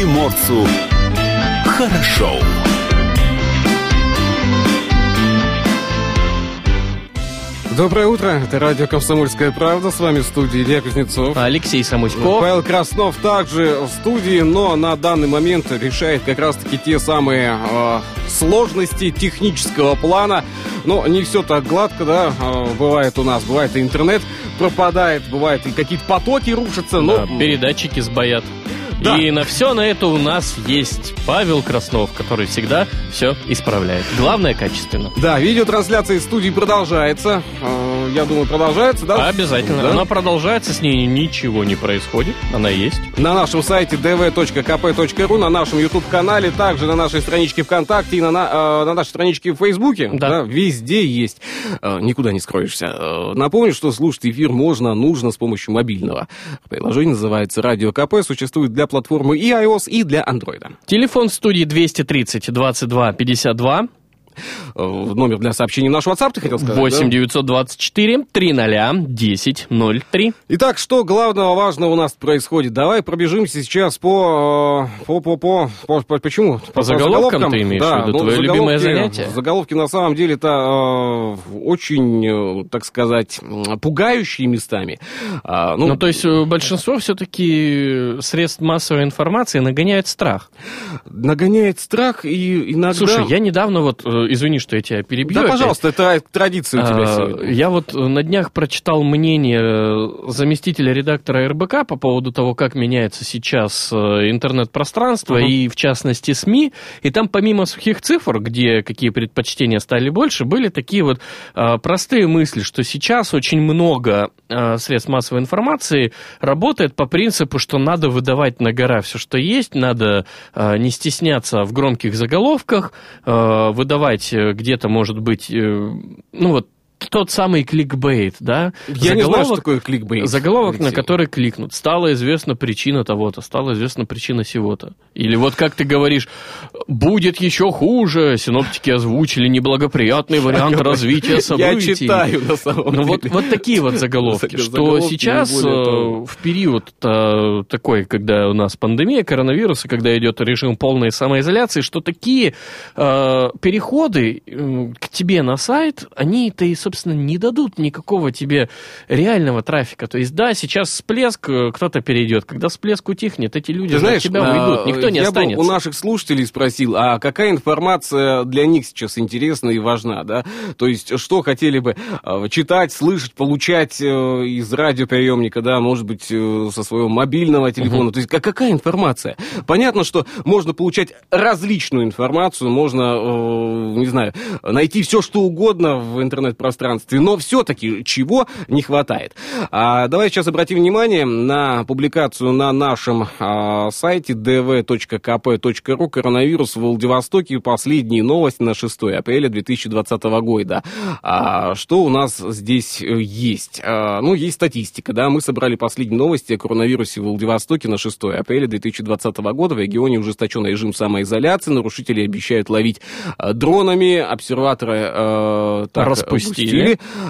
приморцу хорошо. Доброе утро, это радио «Комсомольская правда», с вами в студии Илья Кузнецов. Алексей Самуськов. Павел Краснов также в студии, но на данный момент решает как раз-таки те самые э, сложности технического плана. Но не все так гладко, да, э, бывает у нас, бывает и интернет пропадает, бывает и какие-то потоки рушатся, но... Да, передатчики сбоят. Да. И на все на это у нас есть Павел Краснов, который всегда все исправляет. Главное, качественно. Да, видеотрансляция из студии продолжается. Э, Я думаю, продолжается, да? Обязательно. Да. Она продолжается, с ней ничего не происходит. Она есть. На нашем сайте dv.kp.ru, на нашем YouTube-канале, также на нашей страничке ВКонтакте и на, на, э, на нашей страничке в Фейсбуке. Да. везде есть. Э, никуда не скроешься. Напомню, что слушать эфир можно, нужно с помощью мобильного. Приложение называется «Радио КП», существует для платформы и iOS, и для Android. Телефон в студии 230 22 52 Э, номер для сообщений в наш WhatsApp, ты хотел сказать? 8 да? 924 300 10 03. Итак, что главного важного у нас происходит? Давай пробежимся сейчас по... э, по, по, по, по, по- почему? По заголовкам ты имеешь в виду? Твое заголовки- любимое занятие? Заголовки на самом деле это очень, э, так сказать, пугающие местами. А, Ну, ну, то есть э, большинство все-таки средств массовой информации нагоняет страх. нагоняет страх и иногда... Слушай, я недавно вот, э, извини, что я тебя перебью. Да, пожалуйста, это традиция у тебя А, сегодня. Я вот на днях прочитал мнение э, заместителя редактора РБК по поводу того, как меняется сейчас э, интернет-пространство Мгм. и, в частности, СМИ. И там помимо сухих цифр, где какие предпочтения стали больше, были такие вот э, простые мысли, что сейчас очень много э, средств массовой информации работает по принципу, что надо выдавать на гора все, что есть, надо э, не стесняться в громких заголовках, э, выдавать э, где-то, может быть, э, ну вот тот самый кликбейт, да? Я не знаю, что такое кликбейт. Заголовок, на Алексей. который кликнут. Стала известна причина того-то, стала известна причина сего-то. Или вот как ты говоришь, будет еще хуже. Синоптики озвучили неблагоприятный вариант развития событий. Я читаю, на самом Ну вот, деле. вот такие вот заголовки, что Заголовки, сейчас э, в период такой, когда у нас пандемия коронавируса, когда идет режим полной самоизоляции, что такие э, переходы э, к тебе на сайт, они-то и, собственно, не дадут никакого тебе реального трафика. То есть, да, сейчас всплеск, э, кто-то перейдет. Когда всплеск утихнет, эти люди Ты знаешь, от тебя а, уйдут, никто не я бы останется. у наших слушателей спросил, а какая информация для них сейчас интересна и важна, да? То есть, что хотели бы а, читать, слышать, получать э, из радиоприемника, да, может быть, э, со своего мобильного телефона. То есть, ка- какая информация? Понятно, что можно получать различную информацию, можно, не знаю, найти все, что угодно в интернет-пространстве, но все-таки чего не хватает. А, давай сейчас обратим внимание на публикацию на нашем а, сайте dv.kp.ru «Коронавирус в Владивостоке. Последние новости на 6 апреля 2020 года». А, что у нас здесь э, есть? А, ну, есть статистика, да, мы собрали последние новости о коронавирусе в Владивостоке на 6 апреля 2020 года. В регионе ужесточенный режим самоизоляции, нарушители обещают ловить а, дронами, обсерваторы э, так, Распустили.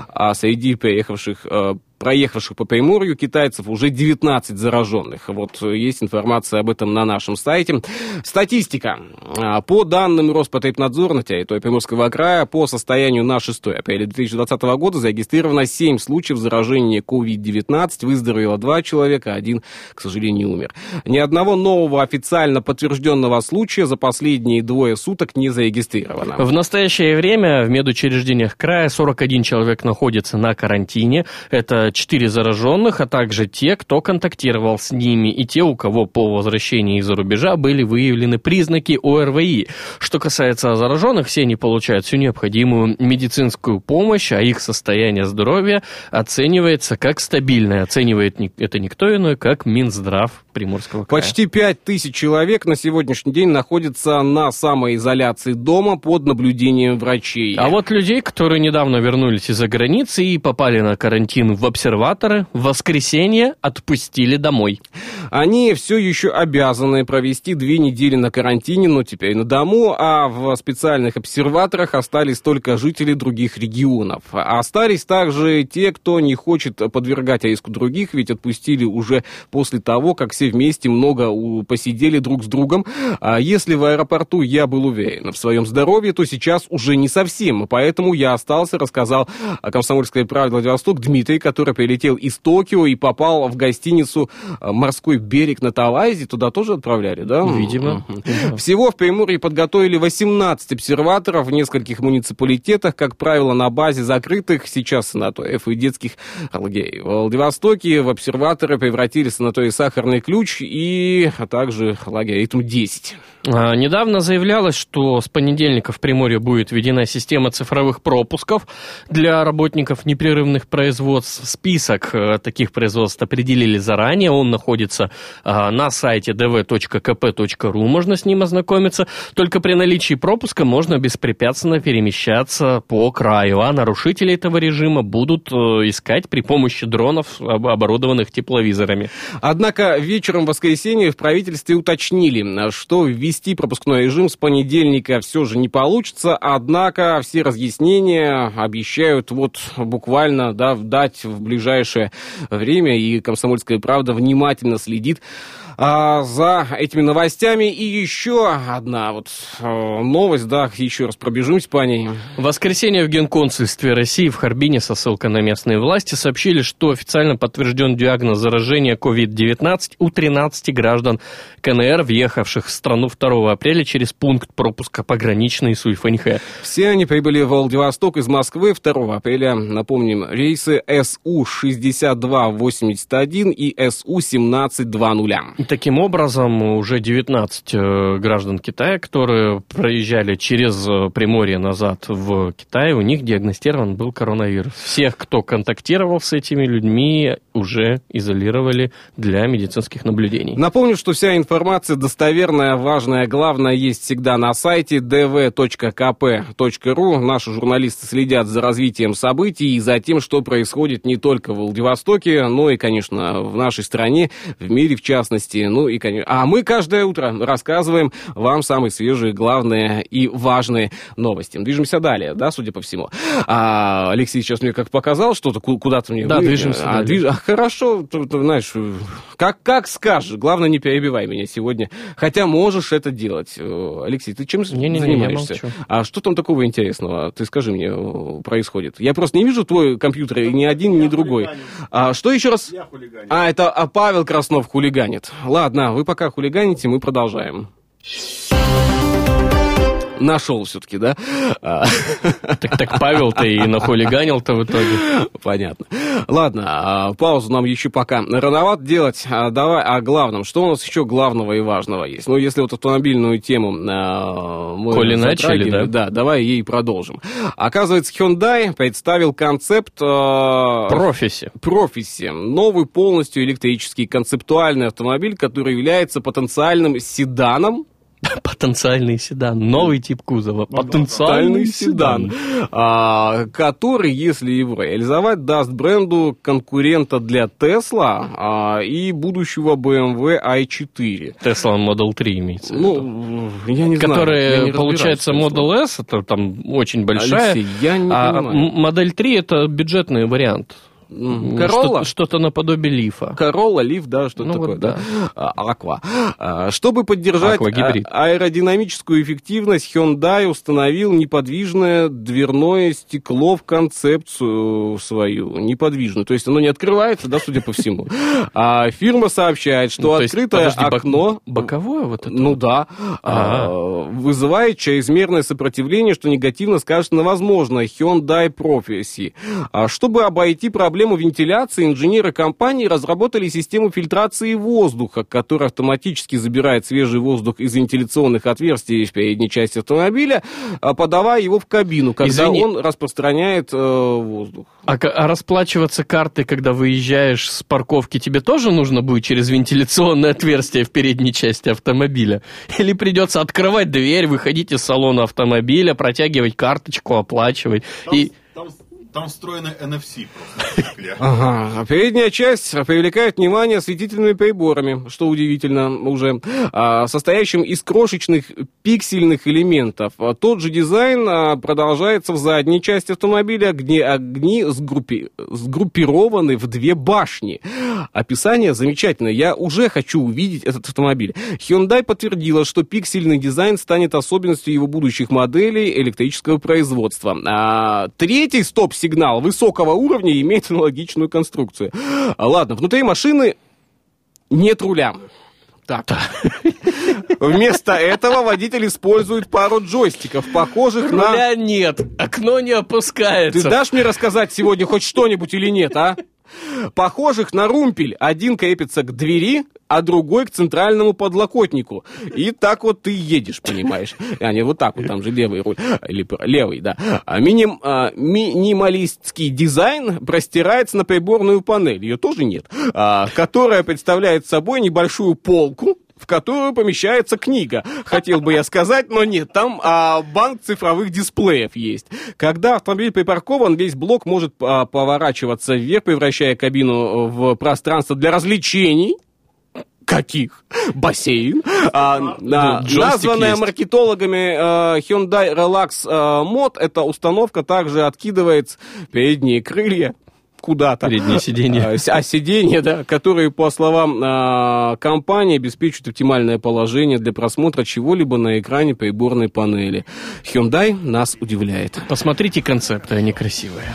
А среди приехавших э, проехавших по Приморью китайцев уже 19 зараженных. Вот э, есть информация об этом на нашем сайте. Статистика. А, По данным Роспотребнадзора на территории Приморского края, по состоянию на 6 апреля 2020 года зарегистрировано 7 случаев заражения COVID-19. Выздоровело 2 человека, один, к сожалению, умер. Ни одного нового официально подтвержденного случая за последние двое суток не зарегистрировано. В настоящее время в медучреждениях края 41 человек находится на карантине. Это 4 зараженных, а также те, кто контактировал с ними, и те, у кого по возвращении из-за рубежа были выявлены признаки ОРВИ. Что касается зараженных, все они получают всю необходимую медицинскую помощь, а их состояние здоровья оценивается как стабильное. Оценивает ни- это никто иной, как Минздрав Приморского края. Почти 5 тысяч человек на сегодняшний день находятся на самоизоляции дома под наблюдением врачей. А вот людей, которые недавно вернулись из-за границы и попали на карантин в обсерваторы в воскресенье отпустили домой. Они все еще обязаны провести две недели на карантине, но теперь на дому, а в специальных обсерваторах остались только жители других регионов. Остались также те, кто не хочет подвергать риску других, ведь отпустили уже после того, как все вместе много посидели друг с другом. А если в аэропорту я был уверен в своем здоровье, то сейчас уже не совсем. Поэтому я остался, рассказал комсомольская правда Владивосток Дмитрий, который прилетел из Токио и попал в гостиницу «Морской берег на Талайзе, туда тоже отправляли, да? Видимо. Всего в Приморье подготовили 18 обсерваторов в нескольких муниципалитетах, как правило, на базе закрытых сейчас санаториев и детских лагерей. В Владивостоке в обсерваторы превратили санаторий «Сахарный ключ» и а также лагерь «Ритм-10». А, недавно заявлялось, что с понедельника в Приморье будет введена система цифровых пропусков для работников непрерывных производств. Список э, таких производств определили заранее. Он находится а, на сайте dv.kp.ru. Можно с ним ознакомиться. Только при наличии пропуска можно беспрепятственно перемещаться по краю. А нарушители этого режима будут э, искать при помощи дронов, оборудованных тепловизорами. Однако вечером в воскресенье в правительстве уточнили, что ввести пропускной режим с понедельника все же не получится, однако все разъяснения обещают вот буквально да, дать в ближайшее время, и «Комсомольская правда» внимательно следит а, за этими новостями. И еще одна вот а, новость, да, еще раз пробежимся по ней. В воскресенье в Генконсульстве России в Харбине со ссылкой на местные власти сообщили, что официально подтвержден диагноз заражения COVID-19 у 13 граждан КНР, въехавших в страну 2 апреля через пункт пропуска пограничный Суйфаньхэ. Все они прибыли в Владивосток из Москвы 2 апреля. Напомним, рейсы СУ-6281 и СУ-1720. Таким образом, уже 19 э, граждан Китая, которые проезжали через э, Приморье назад в Китай, у них диагностирован был коронавирус. Всех, кто контактировал с этими людьми, уже изолировали для медицинских наблюдений. Напомню, что вся информация достоверная, важная, главное есть всегда на сайте dv.kp.ru. Наши журналисты следят за развитием событий и за тем, что происходит не только в Владивостоке, но и, конечно, в нашей стране, в мире в частности. Ну и, конечно, а мы каждое утро рассказываем вам самые свежие, главные и важные новости. Движемся далее, да, судя по всему. А, Алексей сейчас мне как показал что-то, куда-то мне... Да, вы... движемся а, движ... а, хорошо, ты, ты, знаешь, как, как скажешь. Главное, не перебивай меня сегодня. Хотя можешь это делать. Э, Алексей, ты чем не, не, занимаешься? Не, а что там такого интересного? Ты скажи мне, э, происходит. Я просто не вижу твой компьютер, ни один, ни другой. А, что еще раз? А, это а Павел Краснов хулиганит. Ладно, вы пока хулиганите, мы продолжаем. Нашел все-таки, да? А. Так, так Павел-то и нахулиганил-то в итоге. Понятно. Ладно, а, паузу нам еще пока рановато делать. А, давай о главном. Что у нас еще главного и важного есть? Ну, если вот автомобильную тему мы Коли начали, да? Да, давай ей продолжим. Оказывается, Hyundai представил концепт... Профиси. Профиси. Новый полностью электрический концептуальный автомобиль, который является потенциальным седаном Потенциальный седан. Новый тип кузова. Потенциальный седан. А, который, если его реализовать, даст бренду конкурента для Tesla а, и будущего BMW i4. Tesla Model 3 имеется. Ну, я не знаю. Которая, получается, Model S, это там очень большая. Алексей, я не а понимаю. Модель 3 это бюджетный вариант. Королла? Что-то наподобие лифа. Королла, лиф, да, что-то ну, такое, вот, да. да. Аква. А, чтобы поддержать а, аэродинамическую эффективность, Hyundai установил неподвижное дверное стекло в концепцию свою. Неподвижную. То есть оно не открывается, да, судя по всему. А фирма сообщает, что ну, открытое есть, подожди, окно... Боковое вот это? Ну да. А, вызывает чрезмерное сопротивление, что негативно скажет на возможное Hyundai Prophecy. Чтобы обойти проблему проблему вентиляции инженеры компании разработали систему фильтрации воздуха, которая автоматически забирает свежий воздух из вентиляционных отверстий в передней части автомобиля, а подавая его в кабину, когда Извини. он распространяет э, воздух. А, а расплачиваться картой, когда выезжаешь с парковки, тебе тоже нужно будет через вентиляционное отверстие в передней части автомобиля? Или придется открывать дверь, выходить из салона автомобиля, протягивать карточку, оплачивать? Там, и... там Там встроены NFC просто. Ага. Передняя часть привлекает внимание осветительными приборами, что удивительно уже, а, состоящим из крошечных пиксельных элементов. Тот же дизайн а, продолжается в задней части автомобиля, где огни сгруппи... сгруппированы в две башни. Описание замечательное. Я уже хочу увидеть этот автомобиль. Hyundai подтвердила, что пиксельный дизайн станет особенностью его будущих моделей электрического производства. А, третий стоп-сигнал высокого уровня имеет аналогичную конструкцию. А, ладно, внутри машины нет руля. Так. Вместо этого водитель использует пару джойстиков, похожих на... Руля нет, окно не опускается. Ты дашь мне рассказать сегодня хоть что-нибудь или нет, а? Похожих на румпель. Один крепится к двери, а другой к центральному подлокотнику. И так вот ты едешь, понимаешь? А не вот так вот, там же левый руль. Или левый, да. А миним, а, минималистский дизайн простирается на приборную панель. Ее тоже нет. А, которая представляет собой небольшую полку, в которую помещается книга. Хотел бы я сказать, но нет, там а, банк цифровых дисплеев есть. Когда автомобиль припаркован, весь блок может а, поворачиваться вверх, превращая кабину в пространство для развлечений, каких? Бассейн. А, а, названная есть. маркетологами а, Hyundai Relax а, Mod, эта установка также откидывает передние крылья куда-то. Переднее сиденье. А, а сиденье, да, которые, по словам а, компании, обеспечивают оптимальное положение для просмотра чего-либо на экране приборной панели. Hyundai нас удивляет. Посмотрите концепты, они красивые.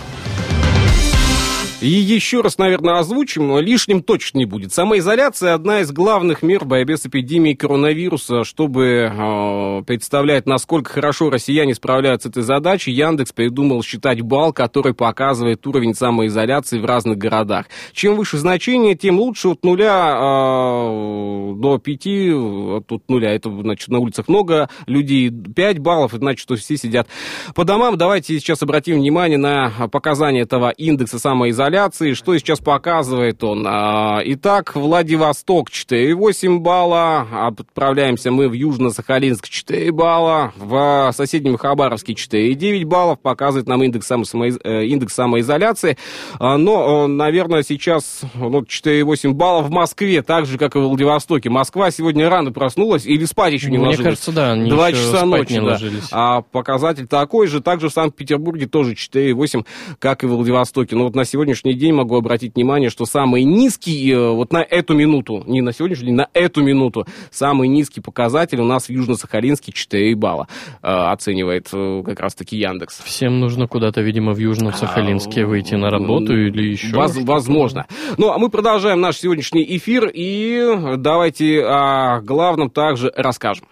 И еще раз, наверное, озвучим, но лишним точно не будет. Самоизоляция – одна из главных мер в борьбе с эпидемией коронавируса. Чтобы э, представлять, насколько хорошо россияне справляются с этой задачей, Яндекс придумал считать балл, который показывает уровень самоизоляции в разных городах. Чем выше значение, тем лучше от нуля э, до пяти, от нуля, это значит на улицах много людей, пять баллов, это значит, что все сидят по домам. Давайте сейчас обратим внимание на показания этого индекса самоизоляции изоляции. Что сейчас показывает он? А, итак, Владивосток 4,8 балла. Отправляемся мы в Южно-Сахалинск 4 балла. В соседнем Хабаровске 4,9 баллов. Показывает нам индекс, само, э, индекс самоизоляции. А, но, наверное, сейчас ну, 4,8 баллов в Москве, так же, как и в Владивостоке. Москва сегодня рано проснулась или спать еще не Мне ложилась? Мне кажется, да. Они Два часа ночи, не да. ложились. А показатель такой же. Также в Санкт-Петербурге тоже 4,8, как и в Владивостоке. Но вот на сегодня сегодняшний день могу обратить внимание, что самый низкий, э, вот на эту минуту, не на сегодняшний день, на эту минуту, самый низкий показатель у нас в Южно-Сахалинске 4 балла э, оценивает э, как раз-таки Яндекс. Всем нужно куда-то, видимо, в Южно-Сахалинске а, выйти на работу или еще Воз, Возможно. Ну, а мы продолжаем наш сегодняшний эфир и давайте о главном также расскажем.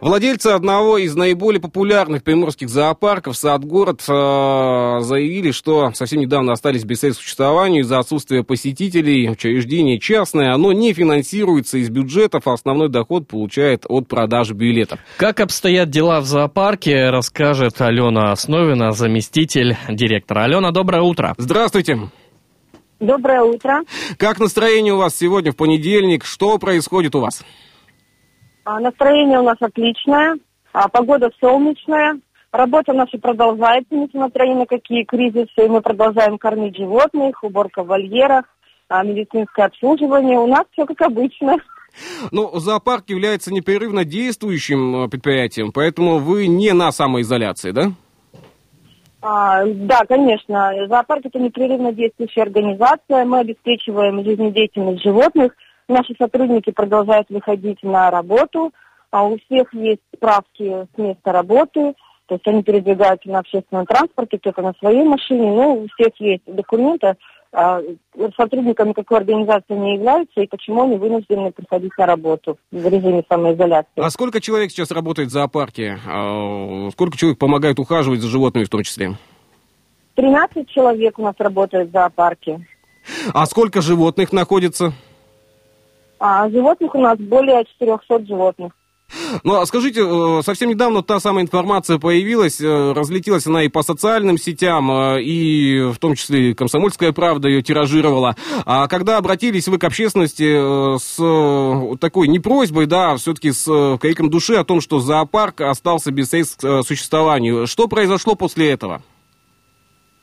Владельцы одного из наиболее популярных приморских зоопарков «Сад-город» э, заявили, что совсем недавно остались без средств к существованию из-за отсутствия посетителей. Учреждение частное, оно не финансируется из бюджетов, а основной доход получает от продажи билетов. Как обстоят дела в зоопарке, расскажет Алена Основина, заместитель директора. Алена, доброе утро. Здравствуйте. Доброе утро. Как настроение у вас сегодня в понедельник? Что происходит у вас? А, настроение у нас отличное, а, погода солнечная, работа наша продолжается, несмотря ни на какие кризисы. Мы продолжаем кормить животных, уборка в вольерах, а, медицинское обслуживание. У нас все как обычно. Ну, зоопарк является непрерывно действующим предприятием, поэтому вы не на самоизоляции, да? А, да, конечно. Зоопарк это непрерывно действующая организация. Мы обеспечиваем жизнедеятельность животных – Наши сотрудники продолжают выходить на работу, а у всех есть справки с места работы, то есть они передвигаются на общественном транспорте, кто-то на своей машине, но у всех есть документы, а, сотрудниками какой организации не являются и почему они вынуждены приходить на работу в режиме самоизоляции. А сколько человек сейчас работает в зоопарке? А, сколько человек помогает ухаживать за животными в том числе? 13 человек у нас работает в зоопарке. А сколько животных находится? А животных у нас более 400 животных. Ну, а скажите, э, совсем недавно та самая информация появилась, э, разлетелась она и по социальным сетям, э, и в том числе «Комсомольская правда» ее тиражировала. А когда обратились вы к общественности с такой не просьбой, да, а все-таки с криком души о том, что зоопарк остался без существования, что произошло после этого?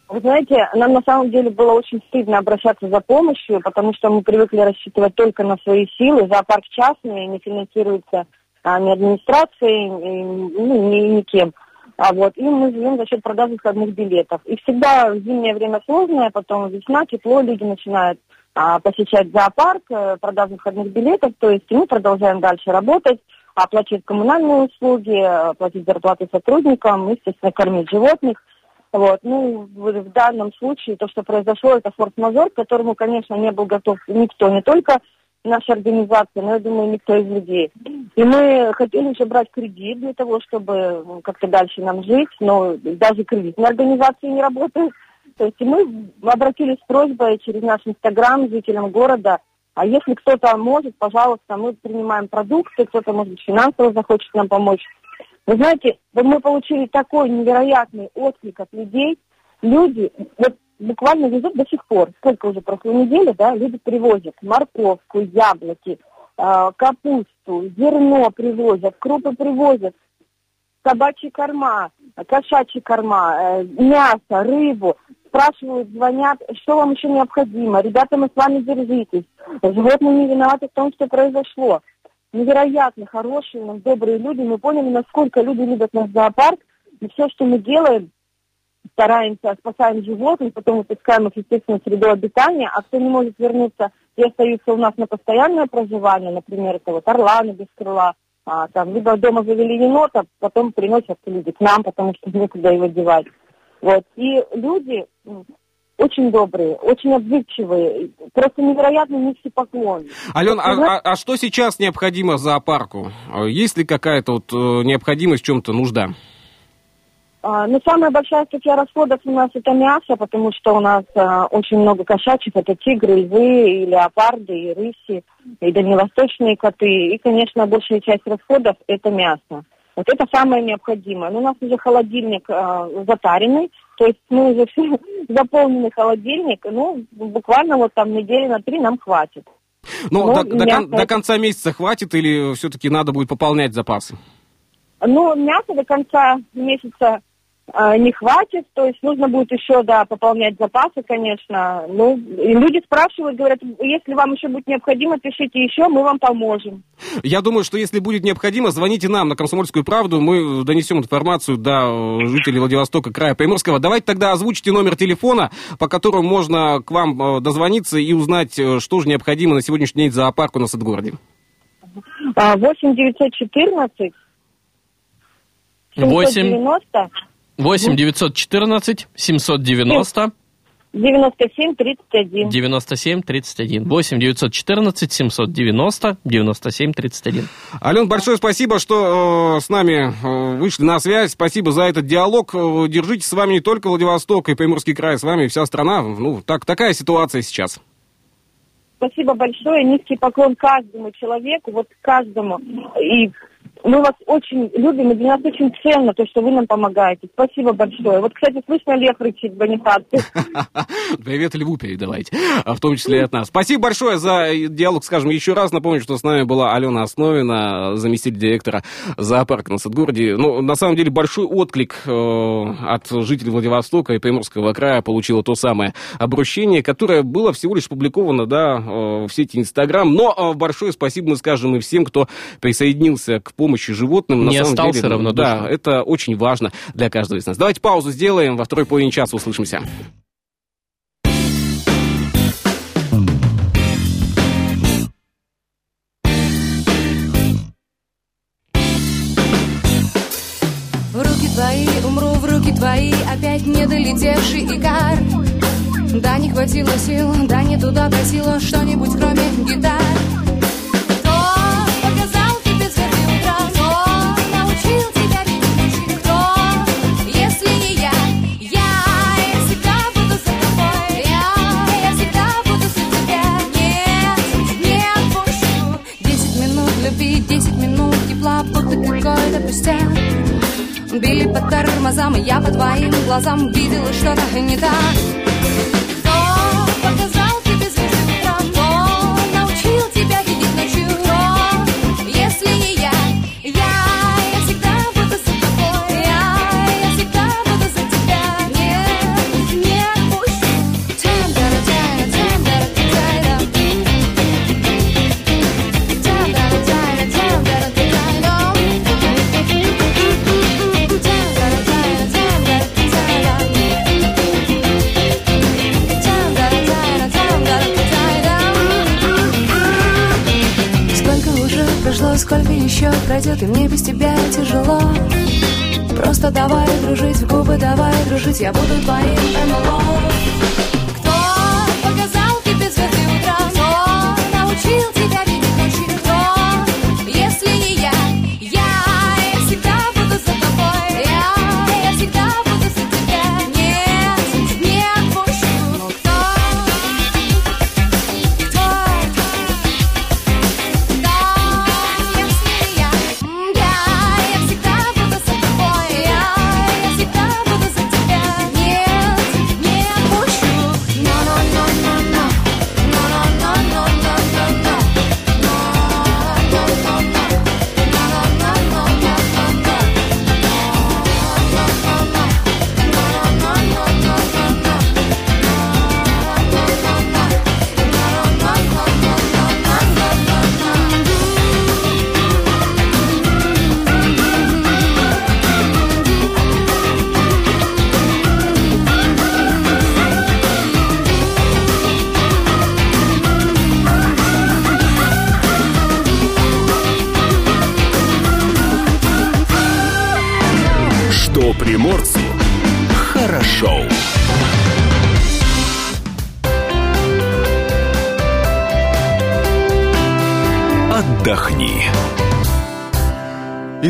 Вы знаете, нам на самом деле было очень стыдно обращаться за помощью, потому что мы привыкли рассчитывать только на свои силы. Зоопарк частный, не финансируется а, ни администрацией, ни, ну, ни, никем. А вот, и мы живем за счет продажи входных билетов. И всегда зимнее время сложное, потом весна, тепло, люди начинают а, посещать зоопарк, а, продажу входных билетов, то есть мы продолжаем дальше работать, оплачивать коммунальные услуги, платить зарплаты сотрудникам, естественно, кормить животных. Вот. Ну, в данном случае то, что произошло, это форс-мажор, к которому, конечно, не был готов никто, не только наша организация, но, я думаю, никто из людей. И мы хотели уже брать кредит для того, чтобы ну, как-то дальше нам жить, но даже кредитные организации не работают. То есть мы обратились с просьбой через наш Инстаграм жителям города, а если кто-то может, пожалуйста, мы принимаем продукты, кто-то, может быть, финансово захочет нам помочь. Вы знаете, мы получили такой невероятный отклик от людей. Люди вот буквально везут до сих пор. Сколько уже прошлой недели, да, люди привозят морковку, яблоки, э, капусту, зерно привозят, крупы привозят, собачьи корма, кошачьи корма, э, мясо, рыбу. Спрашивают, звонят, что вам еще необходимо. Ребята, мы с вами держитесь. Животные не виноваты в том, что произошло невероятно хорошие, у нас добрые люди. Мы поняли, насколько люди любят наш зоопарк. И все, что мы делаем, стараемся, спасаем животных, потом выпускаем их, естественно, в среду обитания, а кто не может вернуться и остаются у нас на постоянное проживание, например, это вот орланы без крыла, а, там, либо дома завели енота, потом приносят люди к нам, потому что некуда его девать. Вот. И люди, очень добрые, очень отзывчивые, просто невероятный низкий поклон. Ален, а, а, а что сейчас необходимо зоопарку? Есть ли какая-то вот э, необходимость в чем-то, нужда? А, ну, самая большая статья расходов у нас это мясо, потому что у нас а, очень много кошачьих, это тигры, львы, и леопарды, и рыси, и дальневосточные коты. И, конечно, большая часть расходов это мясо. Вот это самое необходимое. Но у нас уже холодильник э, затаренный, то есть мы уже все заполненный холодильник, ну, буквально вот там недели на три нам хватит. Ну, до, до, кон, до конца месяца хватит или все-таки надо будет пополнять запасы? Ну, мясо до конца месяца не хватит, то есть нужно будет еще, да, пополнять запасы, конечно. Ну, и люди спрашивают, говорят, если вам еще будет необходимо, пишите еще, мы вам поможем. Я думаю, что если будет необходимо, звоните нам на «Комсомольскую правду», мы донесем информацию до жителей Владивостока, края Приморского. Давайте тогда озвучите номер телефона, по которому можно к вам э, дозвониться и узнать, э, что же необходимо на сегодняшний день зоопарку на Садгороде. 8 914 790 8 914 790 97 31. 97 31. 8 914 790 97 31. Ален, большое спасибо, что э, с нами э, вышли на связь. Спасибо за этот диалог. Э, держитесь с вами не только Владивосток и Приморский край, с вами вся страна. Ну, так, такая ситуация сейчас. Спасибо большое. Низкий поклон каждому человеку, вот каждому. И мы вас очень любим, и для нас очень ценно то, что вы нам помогаете. Спасибо большое. Вот, кстати, слышно лев рычит Бонифаций. Привет Льву передавайте, а в том числе и от нас. Спасибо большое за диалог, скажем, еще раз напомню, что с нами была Алена Основина, заместитель директора зоопарка на Садгороде. Ну, на самом деле, большой отклик э, от жителей Владивостока и Приморского края получило то самое обращение, которое было всего лишь опубликовано, да, э, в сети Инстаграм. Но э, большое спасибо мы скажем и всем, кто присоединился к помощи животным. Не на самом остался деле, равнодушным. Да, это очень важно для каждого из нас. Давайте паузу сделаем, во второй половине часа услышимся. В руки твои, умру в руки твои, опять не долетевший икар. Да, не хватило сил, да, не туда просила что-нибудь кроме гитар. где-то пустел Били по тормозам, и я по твоим глазам Видела что-то не так Кто показал тебе звезды? Еще пройдет, и мне без тебя тяжело. Просто давай дружить в губы, давай дружить, я буду твоим НЛО.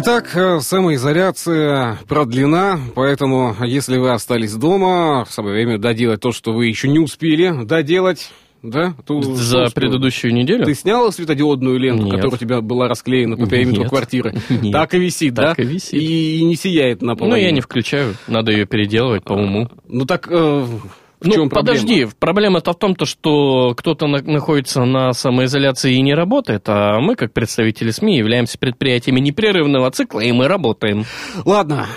Итак, э, самоизоляция продлена, поэтому если вы остались дома, самое время доделать то, что вы еще не успели доделать, да? То, За что- предыдущую неделю? Ты сняла светодиодную ленту, Нет. которая у тебя была расклеена по периметру Нет. квартиры? Нет. Так и висит, да? Так и висит. И не сияет Ну, наполовину. я не включаю. Надо ее переделывать по уму. Ну так э, в ну, чем проблема? подожди, проблема-то в том, то, что кто-то на- находится на самоизоляции и не работает, а мы, как представители СМИ, являемся предприятиями непрерывного цикла, и мы работаем. Ладно,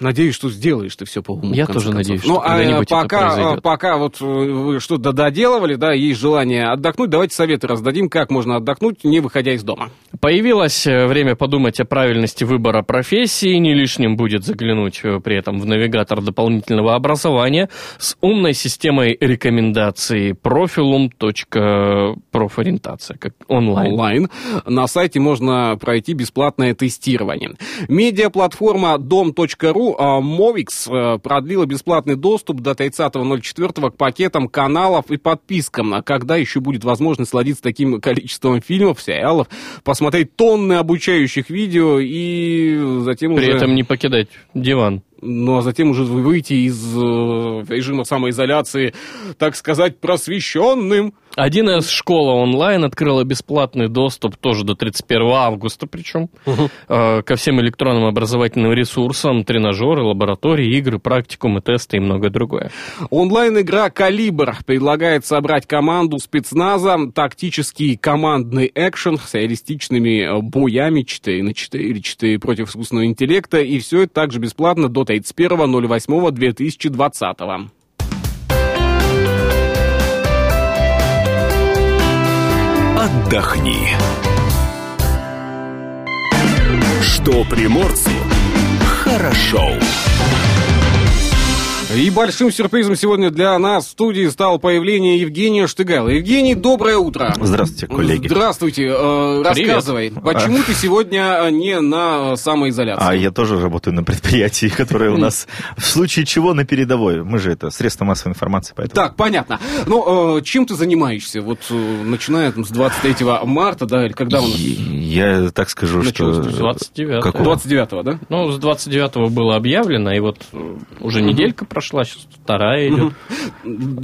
надеюсь, что сделаешь ты все по уму. Я тоже концов. надеюсь, Ну, что а когда-нибудь это пока, пока вот э, вы что-то доделывали, да, есть желание отдохнуть, давайте советы раздадим, как можно отдохнуть, не выходя из дома. Появилось э, время подумать о правильности выбора профессии. Не лишним будет заглянуть э, при этом в навигатор дополнительного образования с умной системой рекомендаций profilum.профориентация, как онлайн. онлайн. На сайте можно пройти бесплатное тестирование. Медиаплатформа дом.ру а, Movix э, продлила бесплатный доступ до 30.04 к пакетам каналов и подпискам. А когда еще будет возможность сладиться таким количеством фильмов, сериалов, посмотреть тонны обучающих видео и затем При уже... этом не покидать диван. Ну, а затем уже выйти из э, режима самоизоляции, так сказать, просвещенным. 1С школа онлайн открыла бесплатный доступ тоже до 31 августа, причем э, ко всем электронным образовательным ресурсам, тренажеры, лаборатории, игры, практикумы, тесты и многое другое. Онлайн-игра «Калибр» предлагает собрать команду спецназа, тактический командный экшен с реалистичными э, боями 4 на 4 или 4 против искусственного интеллекта, и все это также бесплатно до 31.08.2020. Отдохни. Что приморцу хорошо. И большим сюрпризом сегодня для нас в студии стало появление Евгения Штыгала. Евгений, доброе утро. Здравствуйте, коллеги. Здравствуйте. Э, Привет. Рассказывай, почему ты сегодня э, не на самоизоляции? А я тоже работаю на предприятии, которое у нас в случае чего на передовой. Мы же это средство массовой информации, поэтому... Так, понятно. Ну, э, чем ты занимаешься? Вот э, начиная там, с 23 марта, да, или когда у нас? Я так скажу, что... Началось с 29-го. Какого? 29 да? Ну, с 29-го было объявлено, и вот уже неделька прошла. Пошла, сейчас вторая идет.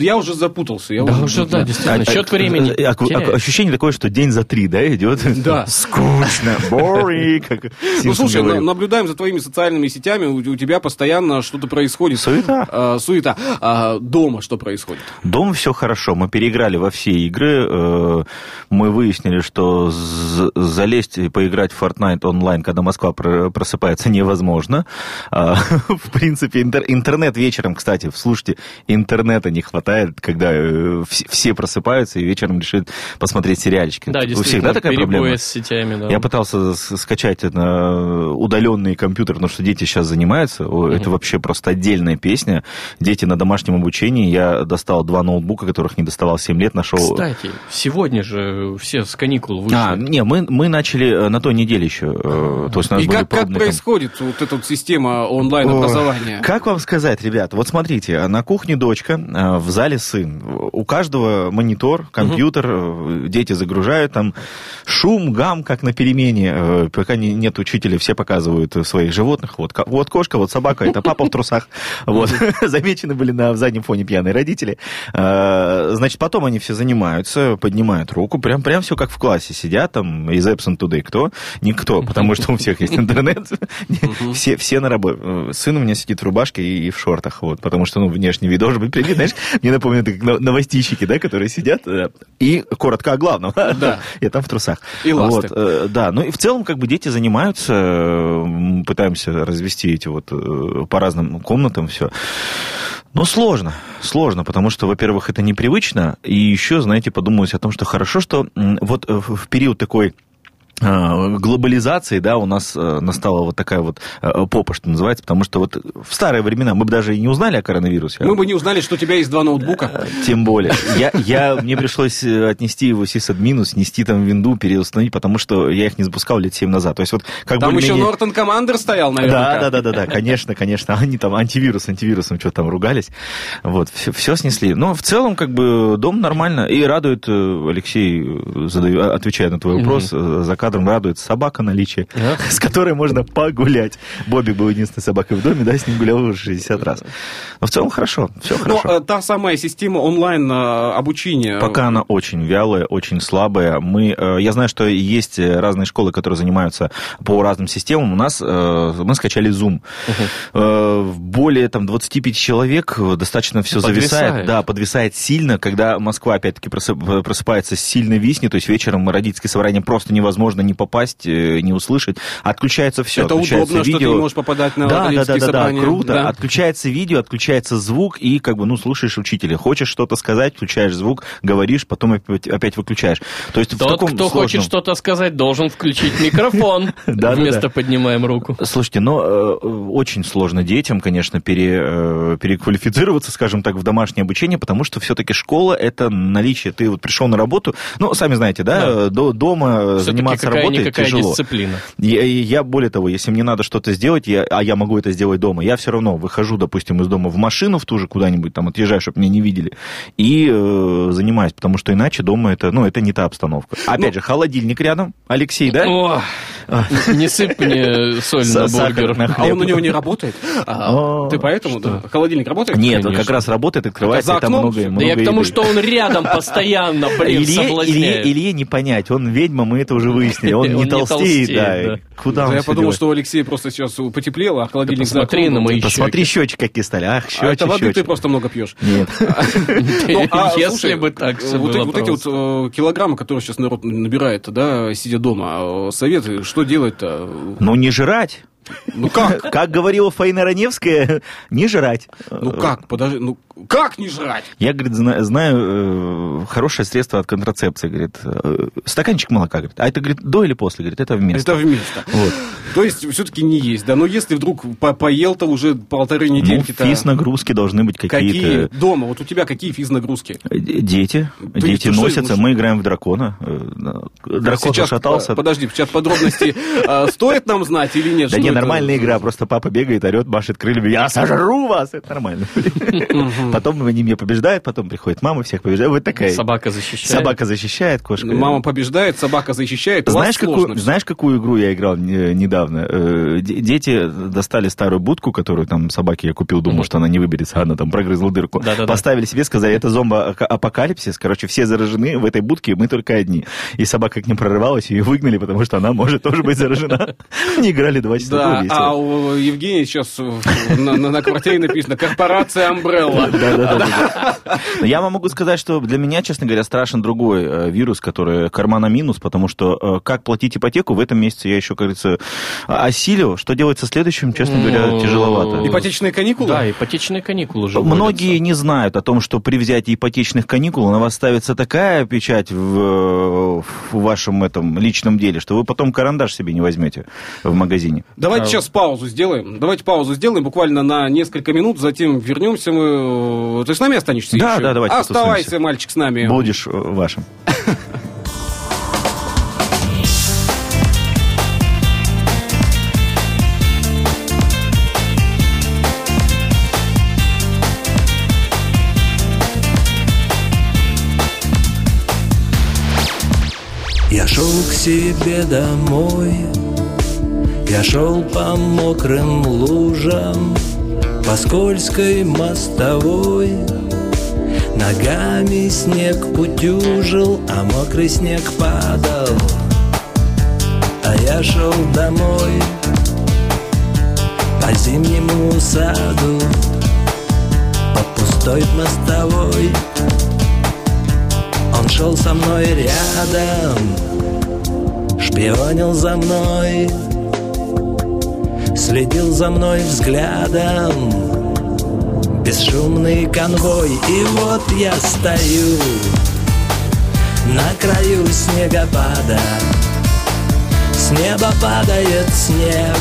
Я уже запутался. Я Да, уже, да, действительно. А- Счет времени а- а- теряется. Ощущение такое, что день за три, да, идет? Да. Скучно, boring, как Ну, слушай, наблюдаем за твоими социальными сетями, у, у тебя постоянно что-то происходит. Суета. А, суета. А, дома что происходит? Дома все хорошо. Мы переиграли во все игры. Э, Мы выяснили, что залезть и поиграть в Fortnite онлайн, когда Москва про- просыпается, невозможно. В принципе, интер- интернет вечером, кстати, слушайте, интернета не хватает, когда э, вс- все просыпаются и вечером решили посмотреть сериальчики. Да, действительно, всех, да, такая проблема? с сетями, да. Я пытался скачать на удаленный компьютер, потому что дети сейчас занимаются. О, Это вообще просто отдельная песня. Дети на домашнем обучении. Я достал два ноутбука, которых не доставал 7 лет, нашел... Кстати, сегодня же все с каникул вышли. А, не, мы, мы начали э, на той неделе еще. э, То есть у нас И были как, как пробные там- происходит вот эта вот система онлайн-образования? Как вам сказать, ребят? Вот смотрите, на кухне дочка, э, в зале сын. У каждого монитор, компьютер, э, дети загружают, там шум, гам, как на перемене. Э, Пока не- нет учителя, все показывают своих животных. Вот, вот кошка, вот собака, это папа в трусах. Вот. Замечены были на заднем фоне пьяные родители. Значит, потом они все занимаются, поднимают руку, прям, прям все как в классе сидят, там, из absent today кто? Никто, потому что у всех есть интернет. Все, все на работе. Сын у меня сидит в рубашке и в шортах, вот, потому что, ну, внешний вид должен быть привет, знаешь, мне напомнят как но- новостищики, да, которые сидят, э, и коротко о главном. Да. Я там в трусах. И ласты. Вот, э, да, ну и в целом, как бы, дети занимаются, пытаемся развести эти вот э, по разным комнатам все. Но сложно, сложно, потому что, во-первых, это непривычно, и еще, знаете, подумалось о том, что хорошо, что вот в период такой глобализации, да, у нас э, настала вот такая вот э, попа, что называется, потому что вот в старые времена мы бы даже и не узнали о коронавирусе. Мы бы не узнали, что у тебя есть два ноутбука. Тем более. Я, я, мне пришлось э, отнести его сисадмину, снести там винду, переустановить, потому что я их не запускал лет 7 назад. То есть вот как Там еще Нортон Командер стоял, наверное. да, да, да, да, да, конечно, конечно. Они там антивирус, антивирусом что-то там ругались. Вот, все, снесли. Но в целом, как бы, дом нормально. И радует, э, Алексей, э, задаю, а, отвечая на твой вопрос, э, за кадром радует собака наличие, с которой можно погулять. Бобик был единственной собакой в доме, да, с ним гулял уже 60 раз. Но в целом хорошо, все Но хорошо. э, та самая система онлайн э, обучения. Пока она очень вялая, очень слабая. Мы, э, я знаю, что есть разные школы, которые занимаются по разным системам. У нас мы скачали Zoom. Более там 25 человек достаточно все Подвисает. зависает. Да, подвисает сильно, когда Москва опять-таки просып- просыпается сильно виснет, то есть вечером родительское собрание просто невозможно не попасть, э, не услышать. Отключается все. Это удобно, что ты не можешь попадать на да, да, да, да, да, круто. Да. Отключается видео, отключается звук, и как бы, ну, слушаешь учителя. Хочешь что-то сказать, включаешь звук, говоришь, потом опять, опять выключаешь. То есть в Тот, таком кто хочет сложном- что-то сказать, должен включить микрофон. Вместо поднимаем руку. Слушайте, но э, очень сложно детям, конечно, э, переквалифицироваться, скажем так, в домашнее обучение, потому что все-таки школа это наличие. Ты вот пришел на работу, ну, сами знаете, да, Да. до, дома заниматься работой какая-никакая тяжело. дисциплина. Я, я более того, если мне надо что-то сделать, я, а я могу это сделать дома, я все равно выхожу, допустим, из дома в машину в ту же куда-нибудь, там отъезжаю, чтобы меня не видели, и э, занимаюсь, потому что иначе дома это, ну, это не та обстановка. Опять же, холодильник рядом, Алексей, да? О, не сыпь мне соль на бургер. А он у него не работает? А, О, Ты поэтому? Холодильник работает? Нет, он как раз работает, открывается, и там много, Да я к тому, что он рядом постоянно, блин, соблазняет. Илье не понять, он ведьма, мы это уже выяснили, он, не толстеет, да. Куда Да он я подумал, что у Алексея просто сейчас потеплело, а холодильник за посмотри на мои Посмотри, щечки какие стали, ах, щечки, А это воды ты просто много пьешь. Нет. Ну, а, Если слушай, бы так вот, эти- вот эти вот э, килограммы, которые сейчас народ набирает, да, сидя дома, э, советы, что делать-то? Ну, не жрать. Ну как? Как говорила Фаина Раневская, не жрать. Ну как? Подожди, ну как не жрать? Я, говорит, зна- знаю э, хорошее средство от контрацепции, говорит, э, стаканчик молока, говорит. А это, говорит, до или после, говорит, это вместо. Это вместо. Вот. То есть все-таки не есть, да. Но если вдруг по- поел-то уже полторы Ну, недельки-то... физ-нагрузки должны быть Какие какие-то. дома? Вот у тебя какие физ-нагрузки? Э, Дети, То дети носятся, ну, мы играем в дракона. Дракон Сейчас, шатался. Подожди, сейчас подробности э, стоит нам знать или нет? Да что не, это? Нормальная игра, просто папа бегает, орет, машет крыльями, я сожру вас, это нормально. Потом они меня побеждают, потом приходит мама, всех побеждает, вот такая. Собака защищает. Собака защищает, кошка. Мама побеждает, собака защищает. Знаешь какую, знаешь, какую игру я играл не- недавно? Э, де- Дети достали старую будку, которую там собаке я купил, думал, что она не выберется, она там прогрызла дырку. Поставили себе, сказали, это зомбо-апокалипсис, короче, все заражены, в этой будке мы только одни. И собака к ним прорывалась, ее выгнали, потому что она может тоже быть заражена. Они играли два часа. Да, а у Евгения сейчас на, на- на квартире написано «Корпорация Umbrella». Да, да, да, да, да. Но Я вам могу сказать, что для меня, честно говоря, страшен другой э, вирус, который кармана минус, потому что э, как платить ипотеку в этом месяце я еще, как говорится, осилил. Что делать со следующим, честно говоря, тяжеловато. Ипотечные каникулы? Да, ипотечные каникулы уже Многие вводятся. не знают о том, что при взятии ипотечных каникул на вас ставится такая печать в, в вашем этом личном деле, что вы потом карандаш себе не возьмете в магазине. Давайте сейчас паузу сделаем. Давайте паузу сделаем буквально на несколько минут, затем вернемся мы. э, Ты с нами останешься Да, еще? да, давайте Оставайся, потусуемся. мальчик, с нами. Будешь э, вашим. Я шел к себе домой Я шел по мокрым лужам По скользкой мостовой. Ногами снег утюжил, а мокрый снег падал. А я шел домой По зимнему саду По пустой мостовой. Он шел со мной рядом, шпионил за мной, следил за мной взглядом. Бесшумный конвой, и вот я стою на краю снегопада. С неба падает снег,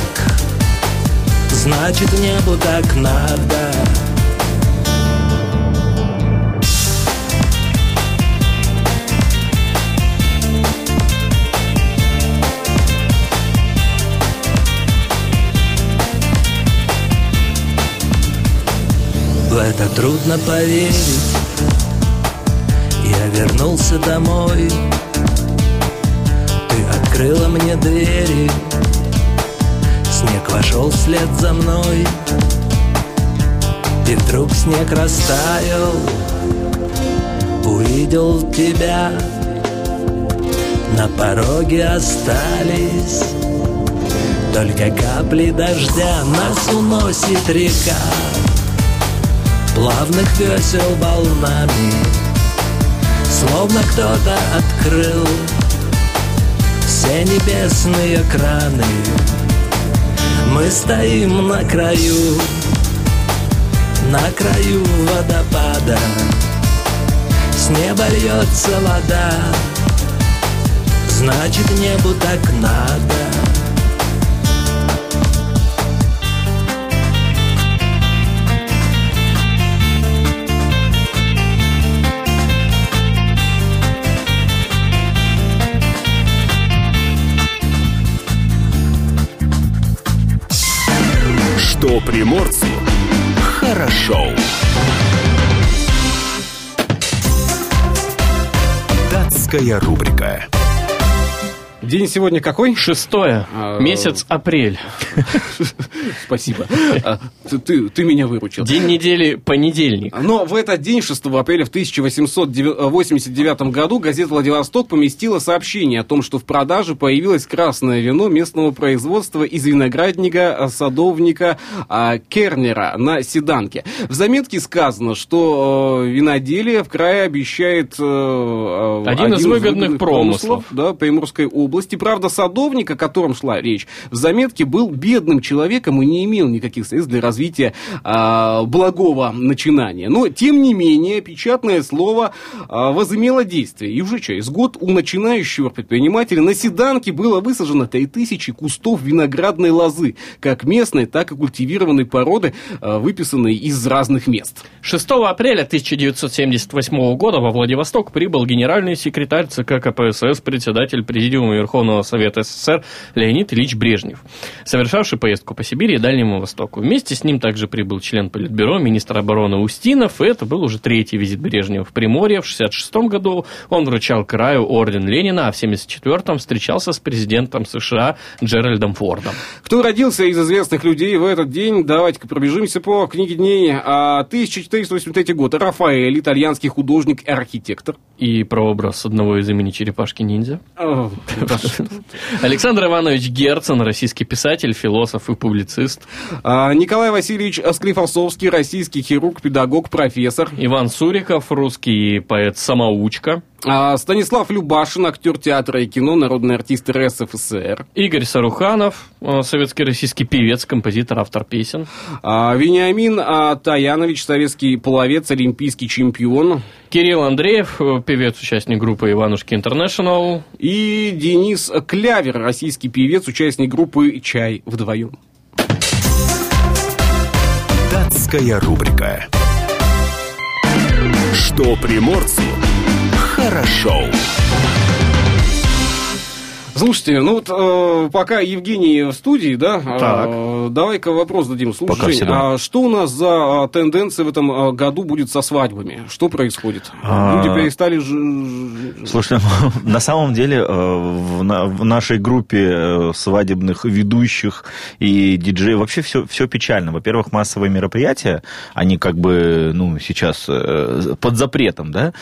значит небу так надо. В это трудно поверить. Я вернулся домой. Ты открыла мне двери. Снег вошел вслед за мной. И вдруг снег растаял. Увидел тебя. На пороге остались. Только капли дождя Нас уносит река плавных весел волнами Словно кто-то открыл все небесные краны. Мы стоим на краю, на краю водопада. С неба льется вода, значит небу так надо Что приморцу хорошо. Датская рубрика. День сегодня какой? Шестое. А, Месяц апрель. Спасибо. Ты- Ты ты меня выручил. День недели понедельник. Но в этот день, 6 апреля в 1889 году, газета «Владивосток» поместила сообщение о том, что в продаже появилось красное вино местного производства из виноградника а, садовника а, Кернера на Седанке. В заметке сказано, что э, виноделие в крае обещает э, э, Один из выгодных промыслов. да, Приморской области. Правда, садовник, о котором шла речь, в заметке был бедным человеком и не имел никаких средств для развития а, благого начинания. Но, тем не менее, печатное слово а, возымело действие. И уже через год у начинающего предпринимателя на седанке было высажено 3000 кустов виноградной лозы, как местной, так и культивированной породы, а, выписанной из разных мест. 6 апреля 1978 года во Владивосток прибыл генеральный секретарь ЦК КПСС, председатель Президиума Верховного Совета СССР Леонид Ильич Брежнев, совершавший поездку по Сибири и Дальнему Востоку. Вместе с ним также прибыл член Политбюро, министр обороны Устинов, и это был уже третий визит Брежнева в Приморье. В 1966 году он вручал краю орден Ленина, а в 1974 встречался с президентом США Джеральдом Фордом. Кто родился из известных людей в этот день? Давайте-ка пробежимся по книге дней. А, 1483 год. Рафаэль, итальянский художник и архитектор. И прообраз одного из имени черепашки-ниндзя. А, Александр Иванович Герцен, российский писатель, философ и публицист. А, Николай Васильевич Склифосовский, российский хирург, педагог, профессор. Иван Суриков, русский поэт-самоучка. А, Станислав Любашин, актер театра и кино, народный артист РСФСР. Игорь Саруханов, э, советский российский певец, композитор, автор песен. А, Вениамин а, Таянович, советский половец, олимпийский чемпион. Кирилл Андреев, э, певец, участник группы Иванушки Интернешнл. И Денис Клявер, российский певец, участник группы «Чай вдвоем». Датская рубрика. Что приморцу хорошо. Слушайте, ну вот э, пока Евгений в студии, да, э, давай-ка вопрос дадим. Слушай, Пока Жень, а что у нас за а, тенденция в этом а, году будет со свадьбами? Что происходит? А, Люди перестали... ж- Слушай, на самом деле э, в, на- в нашей группе э, свадебных ведущих и диджеев вообще все, все печально. Во-первых, массовые мероприятия, они как бы, ну, сейчас э, под запретом, да?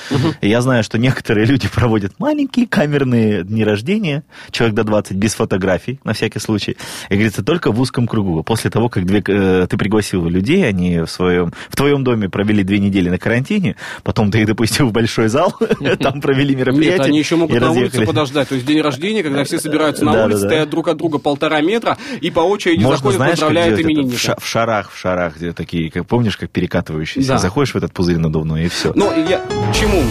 И я знаю, что некоторые люди проводят маленькие камерные дни рождения, человек до 20, без фотографий, на всякий случай. И говорится, только в узком кругу. После того, как две, э, ты пригласил людей, они в, своем, в твоем доме провели две недели на карантине, потом ты их допустил в большой зал, там провели мероприятие. Нет, они еще могут на улице подождать. То есть день рождения, когда все собираются на улице, стоят друг от друга полтора метра и по очереди заходят, поздравляют именинника. В, ша- в шарах, в шарах, где такие, как помнишь, как перекатывающиеся. Заходишь в этот пузырь надувной, и все. Ну, я к чему?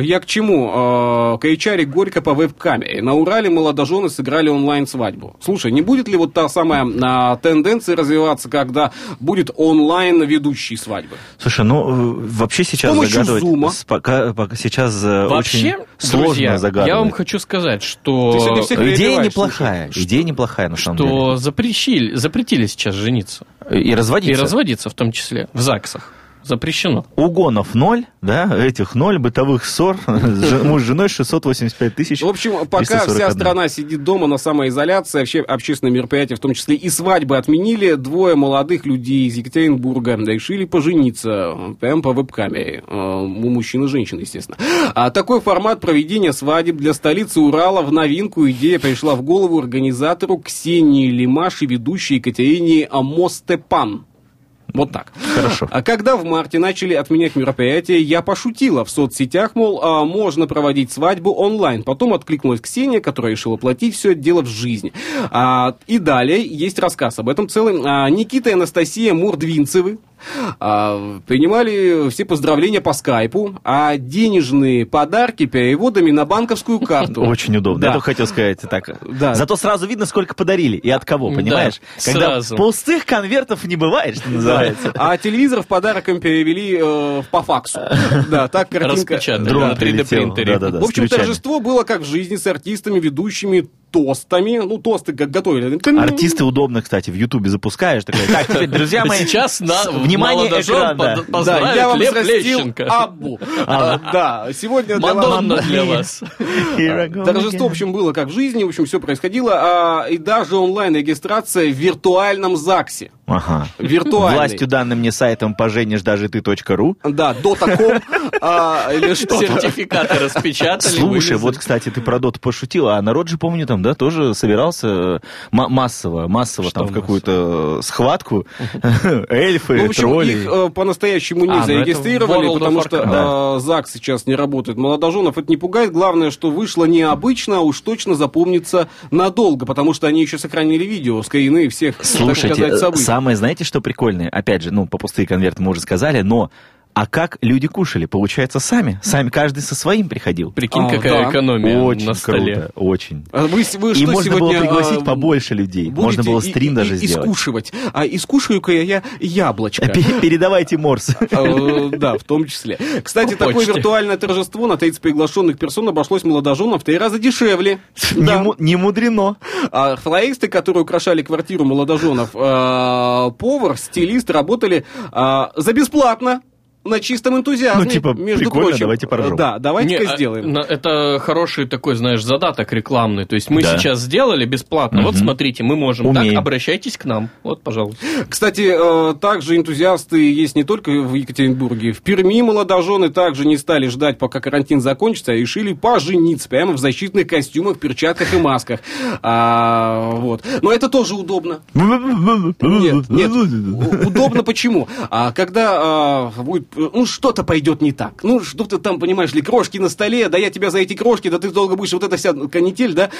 Я к чему? Э, Каичари горько по веб-камере. На Урале молодожены сыграли онлайн-свадьбу. Слушай, не будет ли вот та самая а, тенденция развиваться, когда будет онлайн ведущий свадьбы? Слушай, ну э, вообще сейчас загадывать... Зума. Пока, пока сейчас э, Вообще, очень сложно друзья, загадывать. я вам хочу сказать, что, Идея неплохая, слушай. идея неплохая на самом что запретили, запретили сейчас жениться. деле. И разводиться. И разводиться в том числе, в ЗАГСах. Запрещено. Угонов ноль, да, этих ноль, бытовых ссор, муж с женой 685 тысяч. В общем, пока 341. вся страна сидит дома на самоизоляции, вообще общественные мероприятия, в том числе и свадьбы отменили, двое молодых людей из Екатеринбурга решили пожениться прямо по веб-камере. Э, У мужчин и женщин, естественно. А такой формат проведения свадеб для столицы Урала в новинку. Идея пришла в голову организатору Ксении Лимаш и ведущей Екатерине Мостепан. Вот так. Хорошо. А когда в марте начали отменять мероприятия, я пошутила в соцсетях, мол, а, можно проводить свадьбу онлайн. Потом откликнулась Ксения, которая решила платить все это дело в жизни. А, и далее есть рассказ об этом целый. А, Никита и Анастасия Мурдвинцевы принимали все поздравления по скайпу, а денежные подарки переводами на банковскую карту. Очень удобно. Да. Я только хотел сказать так. Да. Зато сразу видно, сколько подарили и от кого, Да, понимаешь? Когда сразу. пустых конвертов не бывает, что называется. А телевизор в подарок им перевели э, по факсу. Да, так картинка. Распечатали Дрон на 3D прилетел. принтере. Да-да-да. В общем, торжество было как в жизни с артистами, ведущими тостами. Ну, тосты как готовили. Артисты удобно, кстати, в Ютубе запускаешь. Такой, так, теперь, друзья мои, Сейчас на, внимание, экран, да. под- Да, я вам Лев взрастил. Аббу. А, Да, сегодня для вас... Мадонна для вас. I go Торжество, в общем, было как в жизни, в общем, все происходило, а, и даже онлайн-регистрация в виртуальном ЗАГСе. Ага. Виртуальный. Властью данным мне сайтом поженишь даже ты.ру. Да, до таком а, или что Сертификаты распечатали. Слушай, вывезли. вот, кстати, ты про доту пошутил, а народ же, помню, там, да, тоже собирался э, ма- массово, массово Что там в какую-то э, схватку. Эльфы, Ну, в общем, тролли. их э, по-настоящему не А, ну зарегистрировали, потому что Warcraft. э, ЗАГС сейчас не работает. Молодоженов это не пугает. Главное, что вышло необычно, а уж точно запомнится надолго, потому что они еще сохранили видео, скрины всех, так Слушайте, сказать, э, событий. Самое, знаете, что прикольное? Опять же, ну, по пустые конверты мы уже сказали, но А как люди кушали? Получается, сами. Сами каждый со своим приходил. Прикинь, А, какая да. экономия Очень на столе. круто, очень. А Вы, вы И что можно сегодня, было пригласить а, побольше людей. Можно было стрим и- даже и- сделать. Искушивать. А искушаю-ка я яблочко. Пе- Передавайте Морс. Э, Да, в том числе. Кстати, такое виртуальное торжество на 30 приглашенных персон обошлось молодоженам в три раза дешевле. Не Да. му- Не мудрено. А флористы, которые украшали квартиру молодоженов, э, повар, стилист работали за бесплатно. На чистом энтузиазме, Ну, типа, между прикольно, прочим. давайте поржем. Да, давайте-ка Не, а, сделаем. на- Это хороший такой, знаешь, задаток рекламный. То есть мы Да. сейчас сделали бесплатно. Вот Мгм. смотрите, мы можем. Умеем. Так, обращайтесь к нам. Вот, пожалуйста. Кстати, э, также энтузиасты есть не только в Екатеринбурге. В Перми молодожены также не стали ждать, пока карантин закончится, а решили пожениться прямо в защитных костюмах, перчатках и масках. А, вот. Но это тоже удобно. Нет, нет. Удобно почему? А когда а, будет, ну, что-то пойдет не так. Ну, что-то там, понимаешь ли, крошки на столе, да я тебя за эти крошки, да ты долго будешь, вот эта вся канитель, да?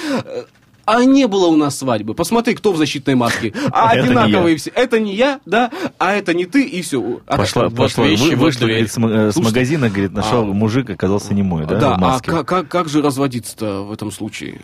А не было у нас свадьбы. Посмотри, кто в защитной маске. А Это не одинаковые все. Это не я, да, а это не ты, и все. Пошла, вот пошла, вещи, вышла, говорит, с, э, с магазина, говорит, нашел а- мужик, оказался не мой, да, Да, а как, как же разводиться-то в этом случае?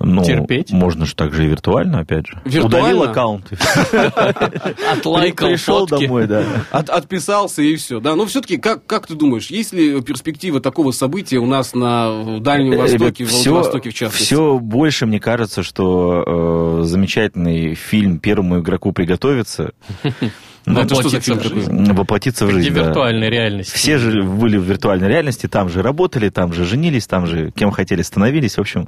Ну, терпеть? можно же так же и виртуально, опять же. Виртуально? Удалил аккаунт. Отлайкал Пришел домой, да. От- отписался и все, да. Но все-таки, как, как ты думаешь, есть ли перспектива такого события у нас на Дальнем Востоке, в Владивостоке в частности? все больше, мне кажется, что э, замечательный фильм «Первому игроку приготовиться» Ну, это что за Воплотиться фильм в такой? жизнь. воплотиться в Где жизнь. да. виртуальная реальность. Все же были в виртуальной реальности, там же работали, там же женились, там же кем хотели становились. В общем,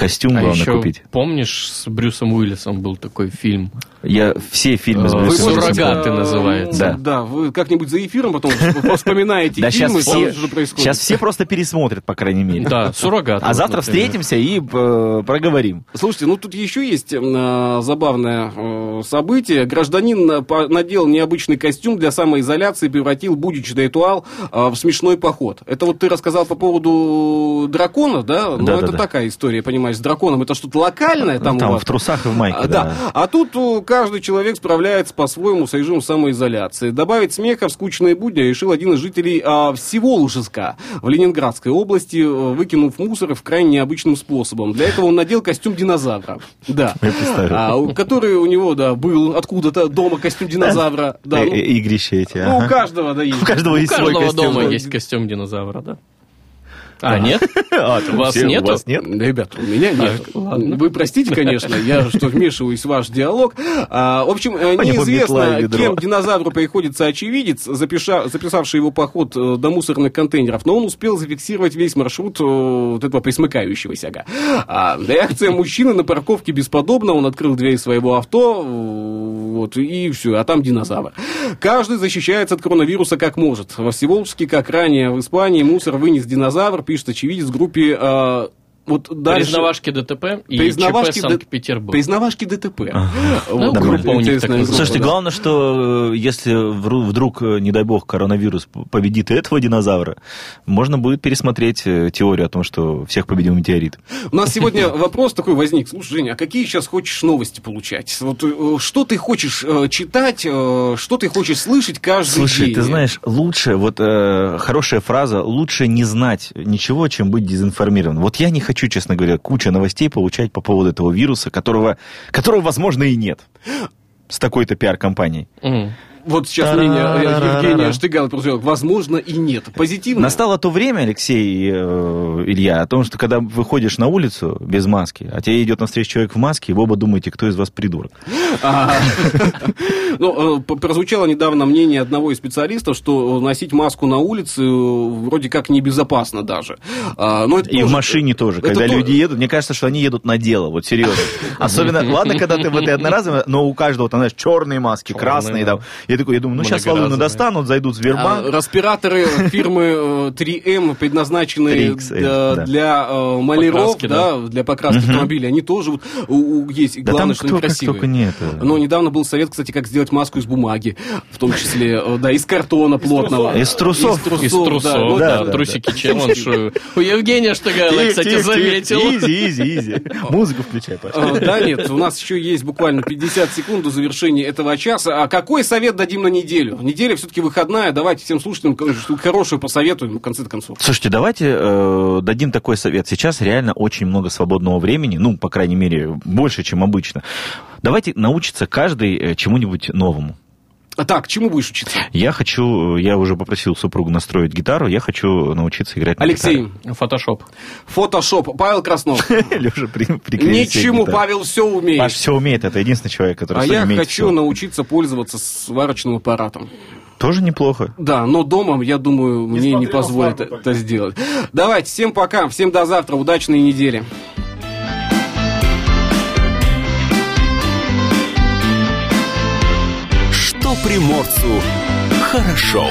костюм А главное еще, купить. помнишь, с Брюсом Уиллисом был такой фильм? Я все фильмы с Э, Брюсом Уиллисом «Суррогаты» называется. Да. Да, вы как-нибудь за эфиром потом вспоминаете Да, сейчас фильмы, там все, происходит. сейчас все просто пересмотрят, по крайней мере. Да, суррогат. А завтра встретимся и э, проговорим. Слушайте, ну тут еще есть э, забавное событие. Гражданин надел необычный костюм для самоизоляции и превратил будничный ритуал в смешной поход. Это вот ты рассказал по поводу дракона, да? Ну, Да, это такая история, понимаешь, с драконом. Это что-то локальное там, Там у вас? в трусах и в майке, А, да. да. А тут э, каждый человек справляется по-своему с режимом самоизоляции. Добавить смеха в скучные будни решил один из жителей а, Всеволожска в Ленинградской области, э, выкинув мусор в крайне необычным способом. Для этого он надел костюм динозавра. Да. А, у- который у него, да, был откуда-то дома костюм динозавра. Да, Э, ну, э, Игрища эти. ну, у каждого, да, есть. У каждого У есть свой каждого костюм. дома есть костюм динозавра, да? А, нет? А, У вас все- нету? У вас нет? Ребят, у меня нет. ладно. Вы простите, конечно, я что вмешиваюсь в ваш диалог. А, в общем, э, неизвестно, кем динозавру приходится очевидец, запиша- записавший его поход э, до мусорных контейнеров, но он успел зафиксировать весь маршрут э, вот этого присмыкающегося. А, реакция мужчины на парковке бесподобна. Он открыл дверь своего авто, вот, и все, а там динозавр. Каждый защищается от коронавируса как может. Во Всеволжске, как ранее в Испании, мусор вынес динозавр, пишет очевидец в группе э, вот дальше... Признавашки ДТП и Признавашки ЧП Д- Санкт-Петербург. Признавашки ДТП. Ну, Вот, группа у них интересная так группа, Слушайте, да. главное, что э, если вдруг, э, не дай бог, коронавирус победит этого динозавра, можно будет пересмотреть э, теорию о том, что всех победил метеорит. У нас сегодня вопрос такой возник. Слушай, Женя, а какие сейчас хочешь новости получать? Вот что ты хочешь читать, что ты хочешь слышать каждый Слушай, день? ты знаешь, лучше, вот э, хорошая фраза, лучше не знать ничего, чем быть дезинформированным. Вот я не хочу, честно говоря, куча новостей получать по поводу этого вируса, которого, которого возможно, и нет. С такой-то пиар-компанией. Мгм. Вот сейчас мнение э. Евгения Штыгала прозвучало. Возможно и нет. Позитивно. Настало то время, Алексей э, Илья, о том, что когда выходишь на улицу без маски, а тебе идет навстречу человек в маске, и вы оба думаете, кто из вас придурок. А, Ну, э, прозвучало недавно мнение одного из специалистов, что носить маску на улице э, вроде как небезопасно даже. А, но И в машине тоже. Когда люди едут, мне кажется, что они едут на дело, вот серьезно. Особенно, ладно, когда ты в этой одноразовой, но у каждого, там, знаешь, черные маски, красные. да. там. Я такой, я думаю, ну сейчас волыну достанут, зайдут в А, Сбербанк. Респираторы фирмы э, 3М, предназначенные 3XL, для, да. для, э, маляров, Покраски, да, для покраски Мгм. автомобилей, они тоже вот, у- у- есть. Да главное, там что кто они красивые. только нет. Но недавно был совет, кстати, как сделать маску из бумаги, в том числе, э, да, из картона плотного. Из трусов. Из трусов, да, да, да, да. трусики челлендж. У Евгения Штыгайла, кстати, заметил. Easy, easy, easy. Музыку включай, пожалуйста. Э, Да, нет, у нас еще есть буквально 50 секунд до завершения этого часа. А какой совет дадим на неделю. Неделя все-таки выходная. Давайте всем слушателям что-то хорошее посоветуем в конце концов. Слушайте, давайте э, дадим такой совет. Сейчас реально очень много свободного времени, ну, по крайней мере, больше, чем обычно. Давайте научиться каждый э, чему-нибудь новому. А так, чему будешь учиться? Я хочу, я уже попросил супругу настроить гитару, я хочу научиться играть на Алексей, Фотошоп. фотошоп. Павел Краснов. гитаре. Себе Ничему. Павел все Паш умеет. все умеет, это единственный человек, который А сегодня я умеет хочу научиться пользоваться сварочным аппаратом. Тоже неплохо. Да, но дома, я думаю, мне не позволят это сделать. Давайте, всем пока, всем до завтра, удачной недели. Что приморцу хорошо.